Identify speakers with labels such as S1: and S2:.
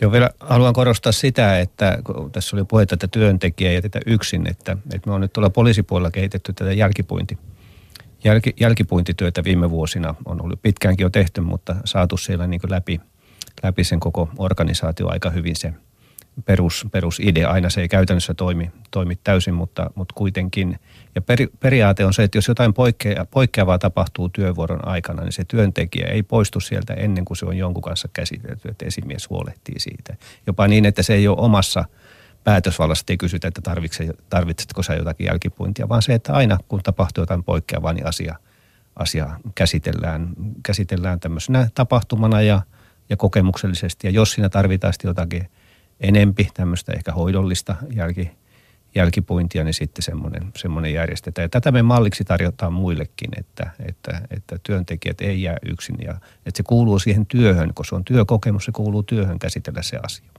S1: Joo, vielä haluan korostaa sitä, että kun tässä oli puhetta, että työntekijä ei jätetä yksin, että, että me on nyt tuolla poliisipuolella kehitetty tätä jälkipuinti, jälki, jälkipuintityötä viime vuosina. On ollut pitkäänkin jo tehty, mutta saatu siellä niin läpi, läpi sen koko organisaatio aika hyvin se perus, perusidea. Aina se ei käytännössä toimi, toimi täysin, mutta, mutta kuitenkin. Ja peri, periaate on se, että jos jotain poikkea, poikkeavaa tapahtuu työvuoron aikana, niin se työntekijä ei poistu sieltä ennen kuin se on jonkun kanssa käsitelty, että esimies huolehtii siitä. Jopa niin, että se ei ole omassa päätösvallassa, ei kysytä, että tarvitsetko sä jotakin jälkipuintia, vaan se, että aina kun tapahtuu jotain poikkeavaa, niin asia, asia käsitellään, käsitellään tämmöisenä tapahtumana ja, ja kokemuksellisesti. Ja jos siinä tarvitaan jotakin enempi tämmöistä ehkä hoidollista jälki, jälkipuintia, niin sitten semmoinen, semmoinen järjestetään. Ja tätä me malliksi tarjotaan muillekin, että, että, että työntekijät ei jää yksin ja että se kuuluu siihen työhön, kun se on työkokemus, se kuuluu työhön käsitellä se asia.